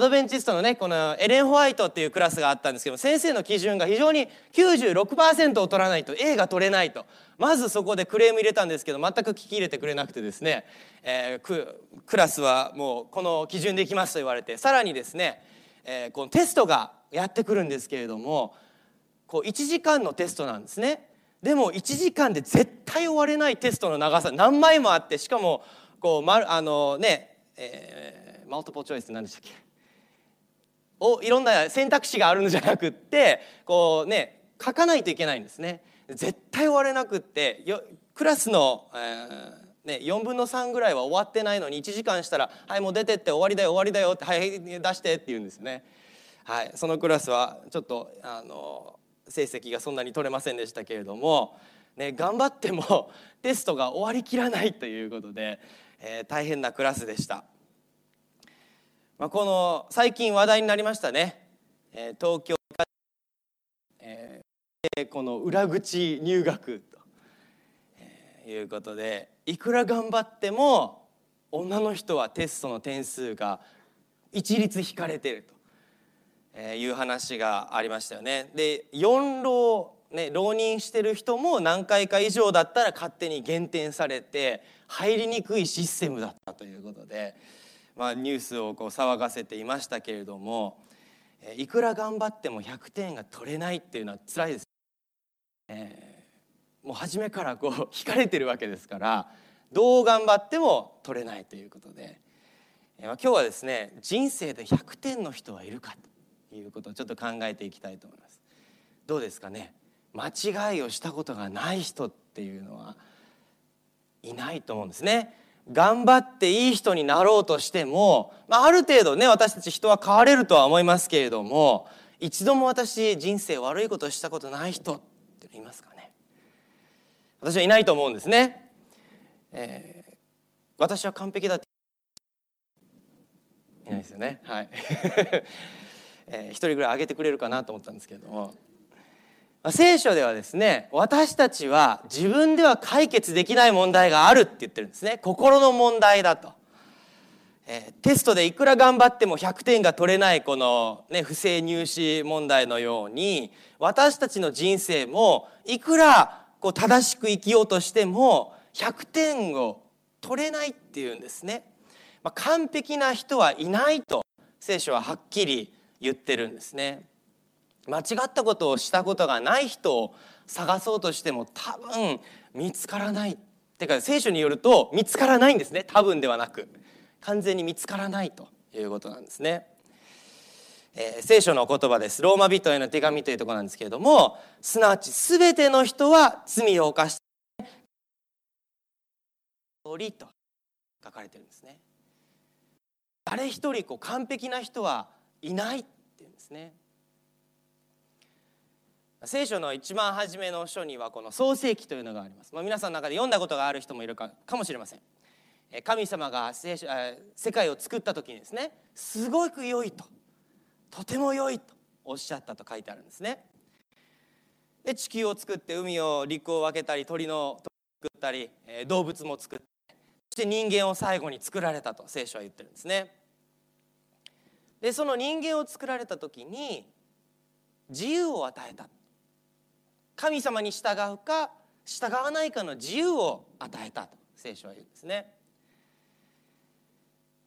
アドベンチストのねこのエレン・ホワイトっていうクラスがあったんですけど先生の基準が非常に96%を取らないと A が取れないと。まずそこでクレーム入れたんですけど全く聞き入れてくれなくてですね、えー、クラスはもうこの基準でいきますと言われてさらにですね、えー、このテストがやってくるんですけれどもこう1時間のテストなんですね。でも1時間で絶対終われないテストの長さ何枚もあってしかもこう、ま、あのね、えー、マルトポチョイス何でしたっけ？をいろんな選択肢があるんじゃなくってこうね書かないといけないんですね。絶対終われなくってよクラスの、えーね、4分の3ぐらいは終わってないのに1時間したら「はいもう出てって終わりだよ終わりだよ」って「はい出して」って言うんですね。はい、そのクラスはちょっとあの成績がそんなに取れませんでしたけれども、ね、頑張ってもテストが終わりきらないということで、えー、大変なクラスでした。まあ、この最近話題になりましたね、えー、東京、えー、この裏口入学と、えー、いうことでいくら頑張っても女の人はテストの点数が一律引かれてるという話がありましたよね。で4浪ね、浪人してる人も何回か以上だったら勝手に減点されて入りにくいシステムだったということで。まあ、ニュースをこう騒がせていましたけれどもいくら頑張っても100点が取れないっていうのは辛いです。えー、もう初めからこう引かれてるわけですからどう頑張っても取れないということで、えー、今日はですね人生で100点の人はいるかということをちょっと考えていきたいと思います。どうですかね？間違いをしたことがない人っていうのはいないと思うんですね。頑張っていい人になろうとしても、まあ、ある程度ね私たち人は変われるとは思いますけれども一度も私人生悪いことしたことない人っていますかね。私はいないと思うんですね、えー、私は完璧だって。いないですよね。はい、えー、一人ぐらいあげてくれるかなと思ったんですけれども。聖書ではですね私たちは自分では解決できない問題があるって言ってるんですね。心の問題だと、えー、テストでいくら頑張っても100点が取れないこの、ね、不正入試問題のように私たちの人生もいくらこう正しく生きようとしても100点を取れないっていうんですね、まあ、完璧な人はいないと聖書ははっきり言ってるんですね。間違ったことをしたことがない人を探そうとしても多分見つからない。ってか聖書によると見つからないんですね。多分ではなく。完全に見つからないということなんですね。えー、聖書の言葉です。ローマ人への手紙というとこなんですけれどもすなわち全ての人は罪を犯してりと書かれてるんですね。誰一人こう完璧な人はいないっていうんですね。聖書の一番初めの書にはこの創世記というのがあります、まあ、皆さんの中で読んだことがある人もいるかかもしれません。神様が聖書世界を作った時にですねすごく良いととても良いとおっしゃったと書いてあるんですね。で地球を作って海を陸を分けたり鳥の作ったり動物も作ってそして人間を最後に作られたと聖書は言ってるんですね。でその人間を作られた時に自由を与えた神様に従うか従わないかの自由を与えたと聖書は言うんですね。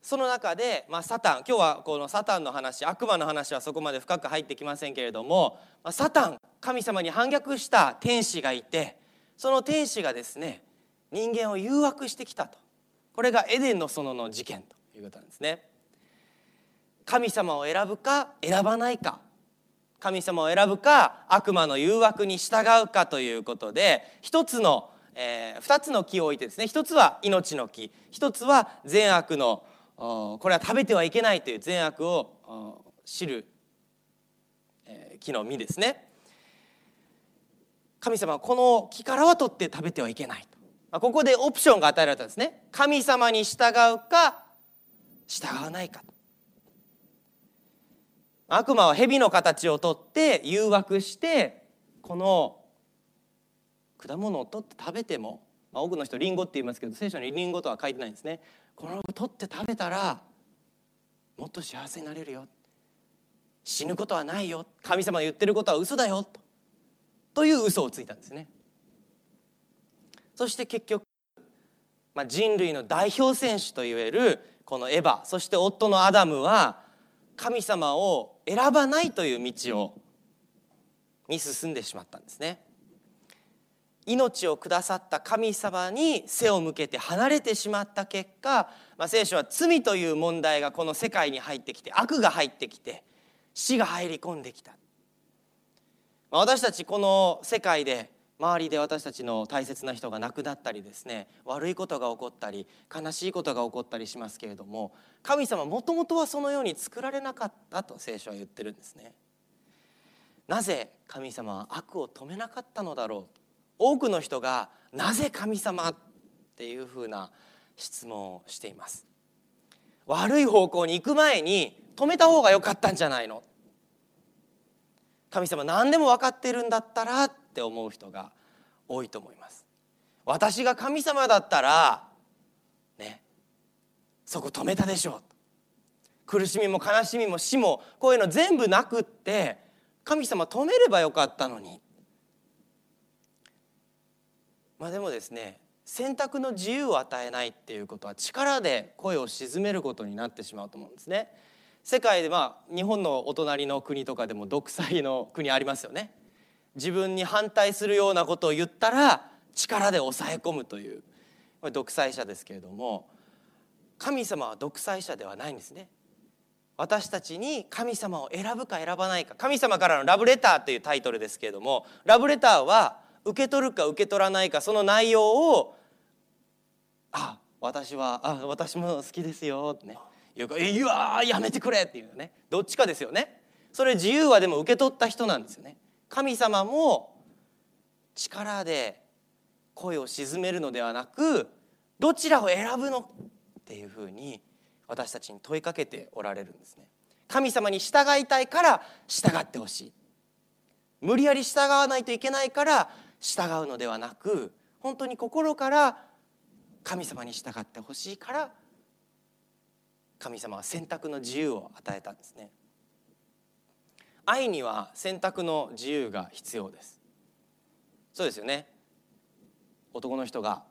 その中で、まあ、サタン今日はこのサタンの話悪魔の話はそこまで深く入ってきませんけれども、まあ、サタン神様に反逆した天使がいてその天使がですね人間を誘惑してきたとこれがエデンの園の事件ということなんですね。神様を選ぶか選ばないか神様を選ぶか悪魔の誘惑に従うかということで一つの、えー、2つの木を置いてですね一つは命の木一つは善悪のこれは食べてはいけないという善悪を知る、えー、木の実ですね。神様はこの木からは取って食べてはいけないと、まあ、ここでオプションが与えられたんですね。神様に従うか従わないか悪魔は蛇の形をとって誘惑してこの果物を取って食べても、まあ、多くの人リンゴって言いますけど聖書にリンゴとは書いてないんですね。この取って食べたらもっと幸せになれるよ。死ぬことはないよ。神様が言ってることは嘘だよ。とという嘘をついたんですね。そして結局、まあ、人類の代表選手といえるこのエヴァそして夫のアダムは神様を選ばないという道をに進んでしまったんですね。命をくださった神様に背を向けて離れてしまった結果、まあ、聖書は罪という問題がこの世界に入ってきて悪が入ってきて死が入り込んできた、まあ、私たちこの世界で周りで私たちの大切な人が亡くなったりですね悪いことが起こったり悲しいことが起こったりしますけれども神様もともとはそのように作られなかったと聖書は言ってるんですね。なぜ神様は悪を止めなかったのだろう多くの人が「なぜ神様?」っていうふうな質問をしています悪い方向に行く前に止めた方が良かったんじゃないの神様何でも分かってるんだったらって思う人が多いと思います私が神様だったらねそこ止めたでしょう苦しみも悲しみも死もこういうの全部なくって神様止めればよかったのにまあでもですね選択の自由を与えないっていうことは力で声を鎮めることになってしまうと思うんですね。世界でまあ日本のお隣の国とかでも独裁の国ありますよね。自分に反対するようなことを言ったら力で抑え込むという。これ独裁者ですけれども神様は独裁者ではないんですね。私たちに神様を選ぶか選ばないか神様からのラブレターというタイトルですけれどもラブレターは受け取るか受け取らないかその内容を「あ私はあ私も好きですよ」ってね。言うか「いややめてくれ」っていうね。どっちかですよね。それ自由はでも受け取った人なんですよね。神様も力で声を鎮めるのではなくどちらを選ぶのっていうふうに私たちに問いかけておられるんですね。神様に従いたいから従ってほしい。無理やり従わないといけないから従うのではなく本当に心から神様に従ってほしいから神様は選択の自由を与えたんですね。愛には選択の自由が必要です。そうですよね。男の人が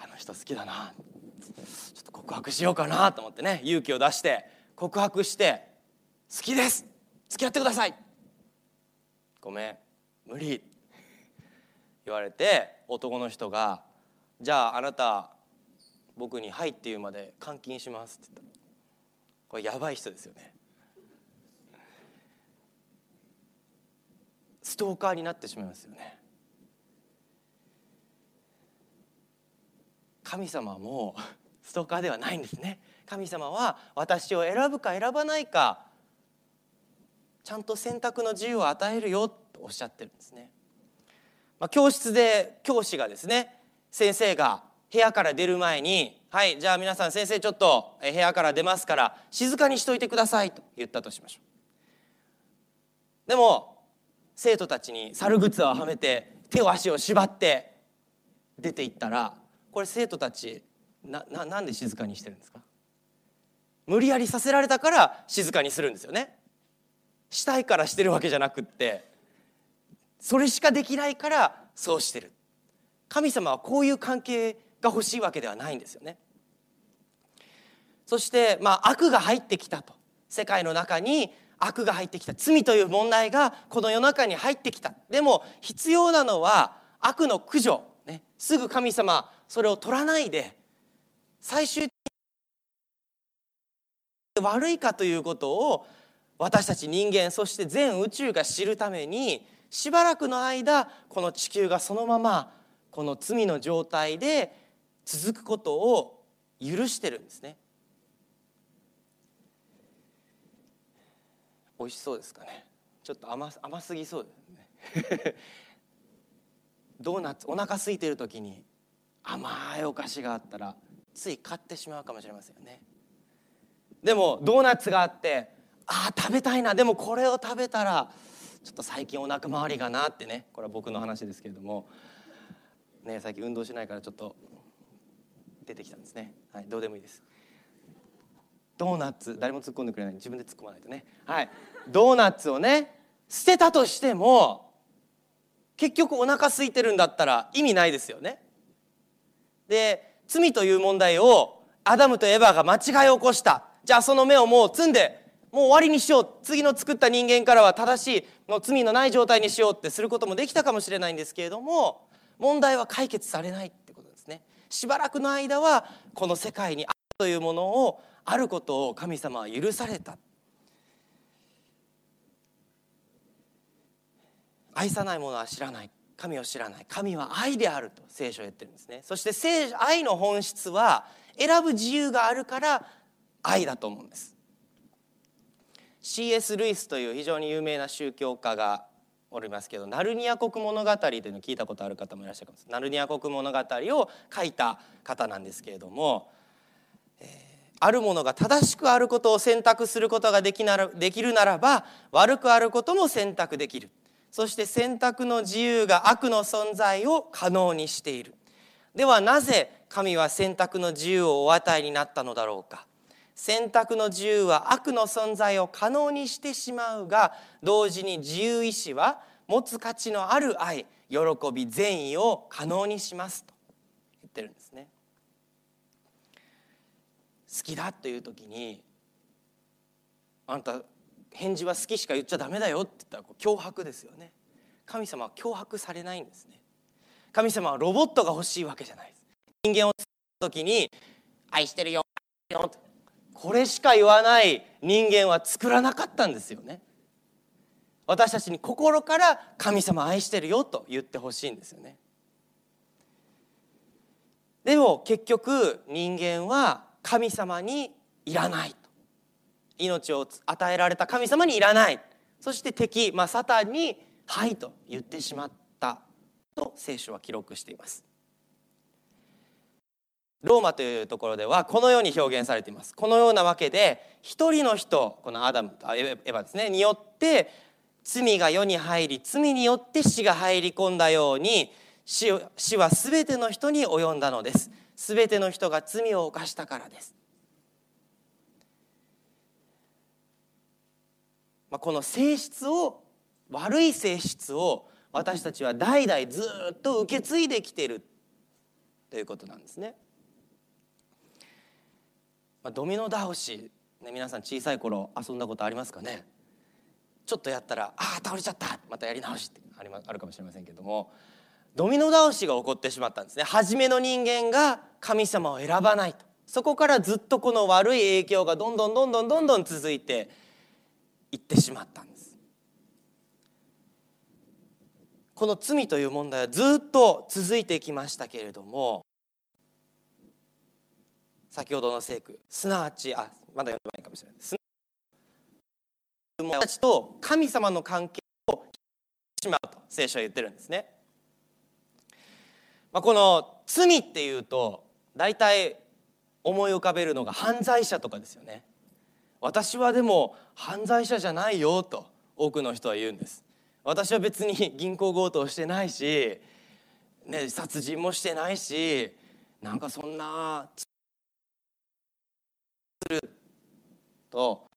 あの人好きだな。ちょっと告白しようかなと思ってね。勇気を出して告白して「好きです。付き合ってください」「ごめん。無理」言われて男の人が「じゃああなた僕に「はい」って言うまで監禁しますって言った。これやばい人ですよね。ストーカーになってしまいますよね。神様も ストーカーではないんですね。神様は私を選ぶか選ばないかちゃんと選択の自由を与えるよとおっしゃってるんですね。まあ、教室で教師がですね先生が部屋から出る前に「はいじゃあ皆さん先生ちょっと部屋から出ますから静かにしといてください」と言ったとしましょう。でも生徒たちに猿靴をはめて手を足を縛って出て行ったらこれ生徒たちなななんで静かにしてるんですか？無理やりさせられたから静かにするんですよね。したいからしてるわけじゃなくってそれしかできないからそうしてる。神様はこういう関係が欲しいわけではないんですよね。そしてまあ悪が入ってきたと。世界の中に悪が入ってきた。罪という問題がこの世の中に入ってきた。でも必要なのは悪の駆除、ね、すぐ神様それを取らないで。最終的に悪いかということを私たち人間そして全宇宙が知るためにしばらくの間この地球がそのままこの罪の状態で続くことを許してるんですね。美味しそうですかね。ちょっと甘甘すぎそうですね。ドーナツお腹空いてる時に甘いお菓子があったらつい買ってしまうかもしれませんよね。でもドーナツがあってああ食べたいな。でもこれを食べたらちょっと最近お腹周りがなってね。これは僕の話ですけれども、ね、最近運動しないからちょっと出てきたんですね、はい、どうでもいいです。ドーナツ誰も突っ込んでくれない。自分で突っ込まないとね。はい。ドーナツをね捨てたとしても結局お腹空いてるんだったら意味ないですよね。で罪という問題をアダムとエバが間違いを起こした。じゃあその目をもう積んでもう終わりにしよう。次の作った人間からは正しいの罪のない状態にしようってすることもできたかもしれないんですけれども問題は解決されないってことですね。しばらくの間はこの世界に愛というものをあることを神様は許された。愛さない者は知らない。神を知らない。神は愛であると聖書は言ってるんですね。そして愛の本質は選ぶ自由があるから愛だと思うんです。C.S. ルイスという非常に有名な宗教家がおりますけどナルニア国物語というのを聞いたことある方もいらっしゃるかもしれない。ナルニア国物語を書いた方なんですけれども、えー、あるものが正しくあることを選択することができならできるならば悪くあることも選択できる。そして選択の自由が悪の存在を可能にしている。ではなぜ神は選択の自由をお与えになったのだろうか。選択の自由は悪の存在を可能にしてしまうが同時に自由意志は持つ価値のある愛喜び善意を可能にしますと言ってるんですね。好きだという時にあんた返事は好きしか言っちゃダメだよって言ったら脅迫ですよね。神様は脅迫されないんですね。神様はロボットが欲しいわけじゃないです。人間を作る時に愛してるよこれしか言わない人間は作らなかったんですよね。私たちに心から神様愛してるよと言ってほしいんですよね。でも結局人間は神様にいらないと。命を与えられた神様にいらない。そして敵、まあ、サタンに「はい」と言ってしまったと聖書は記録しています。ローマというところではこのように表現されています。このようなわけで一人の人このアダムとエヴァですねによって罪が世に入り罪によって死が入り込んだように死死は全ての人に及んだのです。全ての人が罪を犯したからです。まあ、この性質を悪い性質を私たちは代々ずっと受け継いできているということなんですね。まあ、ドミノ倒し、ね、皆さん小さい頃遊んだことありますかね？ちょっとやったら「ああ倒れちゃった」またやり直しってありあるかもしれませんけども。ドミノ倒しが起こってしまったんですね。初めの人間が神様を選ばないと。そこからずっとこの悪い影響がどんどんどんどんどんどん続いて言ってしまったんです。この罪という問題はずっと続いてきましたけれども先ほどの聖句すなわちあまだ読めないかもしれない。すなたちと神様の関係をしまうと聖書は言ってるんですね、まあ、この罪っていうと大体思い浮かべるのが犯罪者とかですよね。私はでも犯罪者じゃないよと多くの人は言うんです。私は別に銀行強盗してないし、ね、殺人もしてないしなんかそんなすると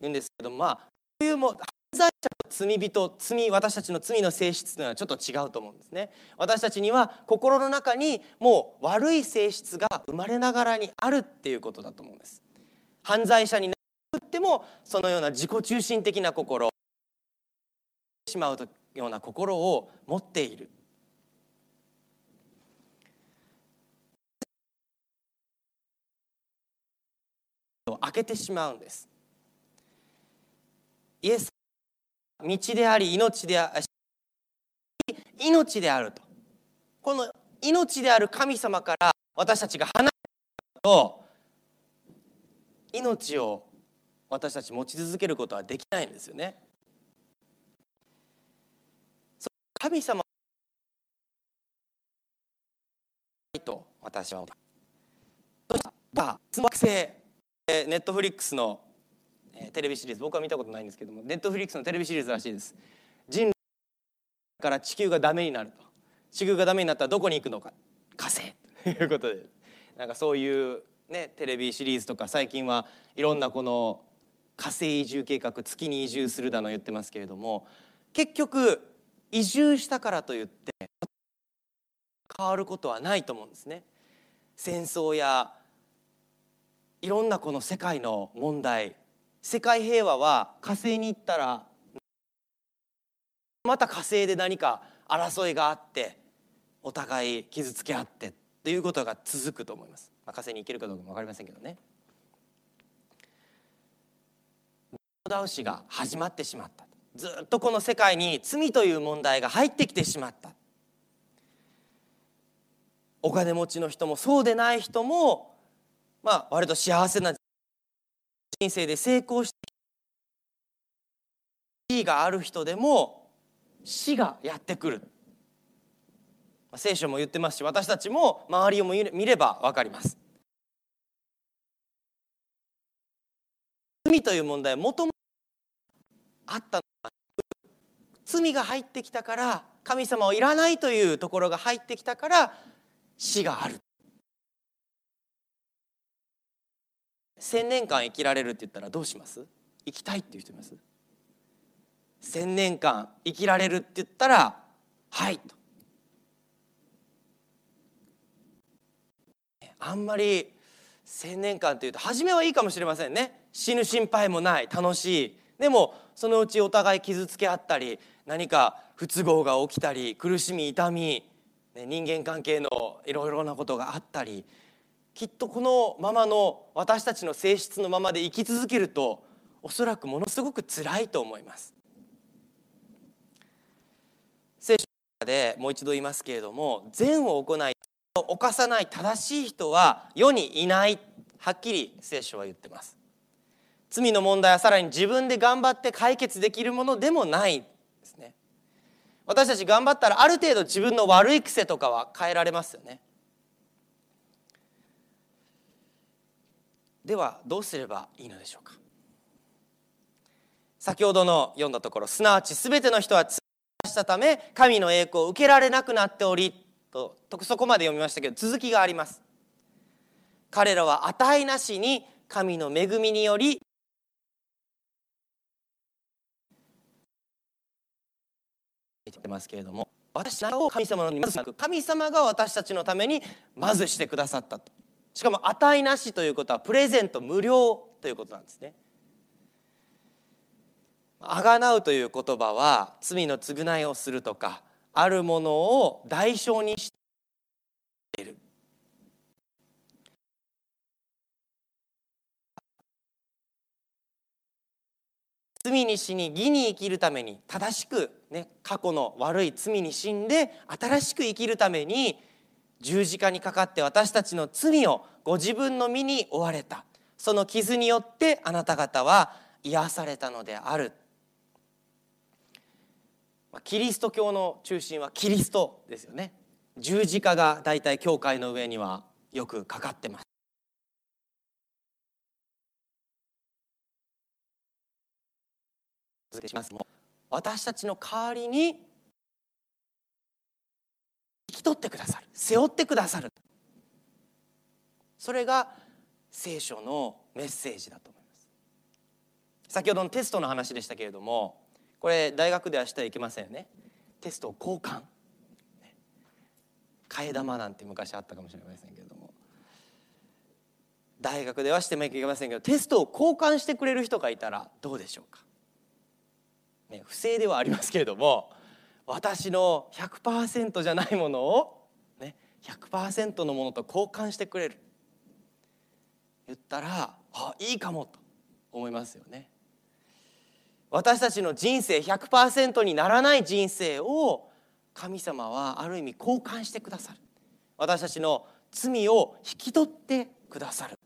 言うんですけどまあそういうも罪者と罪人罪私たちの罪の性質というのはちょっと違うと思うんですね。私たちには心の中にもう悪い性質が生まれながらにあるっていうことだと思うんです。犯罪者になってもそのような自己中心的な心しまうような心を持っている。開けてしまうんです。イエス道であり命であり命であるとこの命である神様から私たちが離れると命を私たち持ち続けることはできないんですよね。神様と私はどうした惑星ネットフリックスのテレビシリーズ。僕は見たことないんですけどもネットフリックスのテレビシリーズらしいです。人類から地球がダメになると。地球がダメになったらどこに行くのか。火星。ということで。なんかそういうね、テレビシリーズとか最近はいろんなこの火星移住計画月に移住するだの言ってますけれども結局移住したからといって変わることはないと思うんですね。戦争やいろんなこの世界の問題世界平和は火星に行ったらまた火星で何か争いがあってお互い傷つけ合ってっていうことが続くと思います、まあ、火星に行けるかどうかも分かりませんけどね。倒しが始まってしまった。ずっとこの世界に罪という問題が入ってきてしまった。お金持ちの人もそうでない人もまあ割と幸せな人生で成功して地位がある人でも死がやってくる。聖書も言ってますし私たちも周りを見れば分かります。罪という問題はもともとあったのは罪が入ってきたから神様をいらないというところが入ってきたから死がある。千年間生きられるって言ったらどうします？生きたいっていう人います？千年間生きられるって言ったらはいと。あんまり千年間っていうと初めはいいかもしれませんね。死ぬ心配もない。楽しい。でもそのうちお互い傷つけ合ったり何か不都合が起きたり苦しみ痛み、ね、人間関係のいろいろなことがあったりきっとこのままの私たちの性質のままで生き続けるとおそらくものすごく辛いと思います。聖書でもう一度言いますけれども善を行い犯さない正しい人は世にいない。はっきり聖書は言ってます。罪の問題はさらに自分で頑張って解決できるものでもないですね。私たち頑張ったらある程度自分の悪い癖とかは変えられますよね。ではどうすればいいのでしょうか？先ほどの読んだところすなわち全ての人は罪をしたため神の栄光を受けられなくなっておりとそこまで読みましたけど続きがあります。彼らは値なしに神の恵みにより言ってますけれども私らを神様のまず神様が私たちのためにまずしてくださったと。しかも値なしということはプレゼント無料ということなんですね。あがなうという言葉は罪の償いをするとかあるものを代償にしている。罪に死に義に生きるために正しく、ね、過去の悪い罪に死んで新しく生きるために十字架にかかって私たちの罪をご自分の身に負われた。その傷によってあなた方は癒されたのである。キリスト教の中心はキリストですよね。十字架が大体教会の上にはよくかかってます。私たちの代わりにき取ってくださる。背負ってくださる。それが聖書のメッセージだと思います。先ほどのテストの話でしたけれどもこれ大学ではしてはいけませんよね。テストを交換。替え玉なんて昔あったかもしれませんけれども。大学ではしてもいけませんけどテストを交換してくれる人がいたらどうでしょうか、ね、不正ではありますけれども。私の100%じゃないものを、ね、100%のものと交換してくれる。言ったらあいいかもと思いますよね。私たちの人生100%にならない人生を神様はある意味交換してくださる。私たちの罪を引き取ってくださる。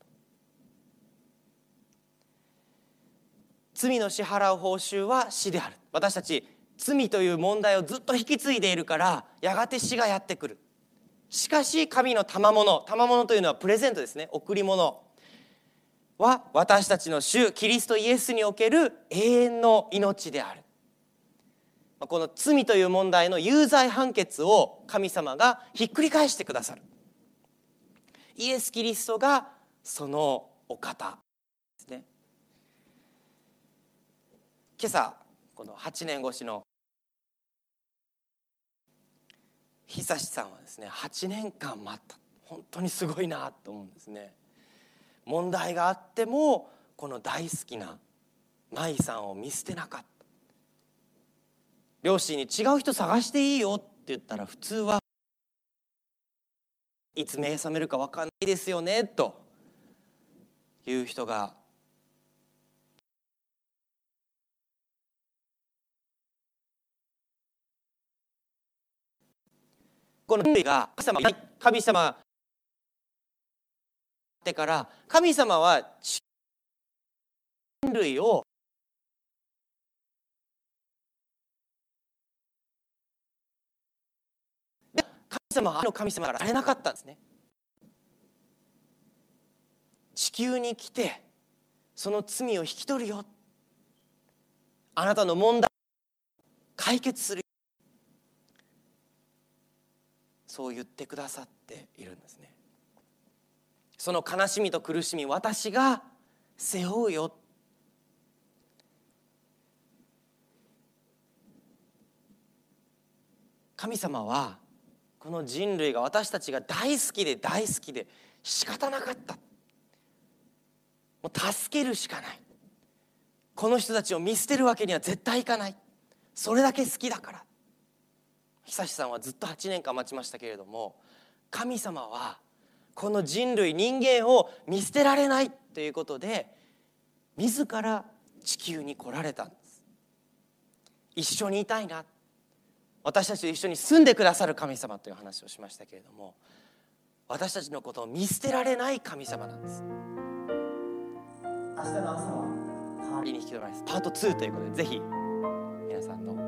罪の支払う報酬は死である。私たち罪という問題をずっと引き継いでいるからやがて死がやってくる。しかし神の賜物賜物というのはプレゼントですね。贈り物。は私たちの主キリストイエスにおける永遠の命である。この罪という問題の有罪判決を神様がひっくり返してくださる。イエス・キリストがそのお方ですね。今朝この8年越しの久志さんはですね8年間待った。本当にすごいなと思うんですね。問題があってもこの大好きな舞さんを見捨てなかった。両親に違う人探していいよって言ったら普通はいつ目覚めるか分かんないですよねという人がこの人類が神様神様。ってから神様は人類を神様はの神様からされなかったんですね。地球に来てその罪を引き取るよ。あなたの問題解決するそう言ってくださっているんですね。その悲しみと苦しみ私が背負うよ。神様はこの人類が私たちが大好きで大好きで仕方なかった。もう助けるしかない。この人たちを見捨てるわけには絶対いかない。それだけ好きだから。久志さんはずっと8年間待ちましたけれども神様はこの人類人間を見捨てられないということで自ら地球に来られたんです。一緒にいたいな。私たちと一緒に住んでくださる神様という話をしましたけれども私たちのことを見捨てられない神様なんです。明日の朝は代わりに引き取られます。パート2ということでぜひ皆さんの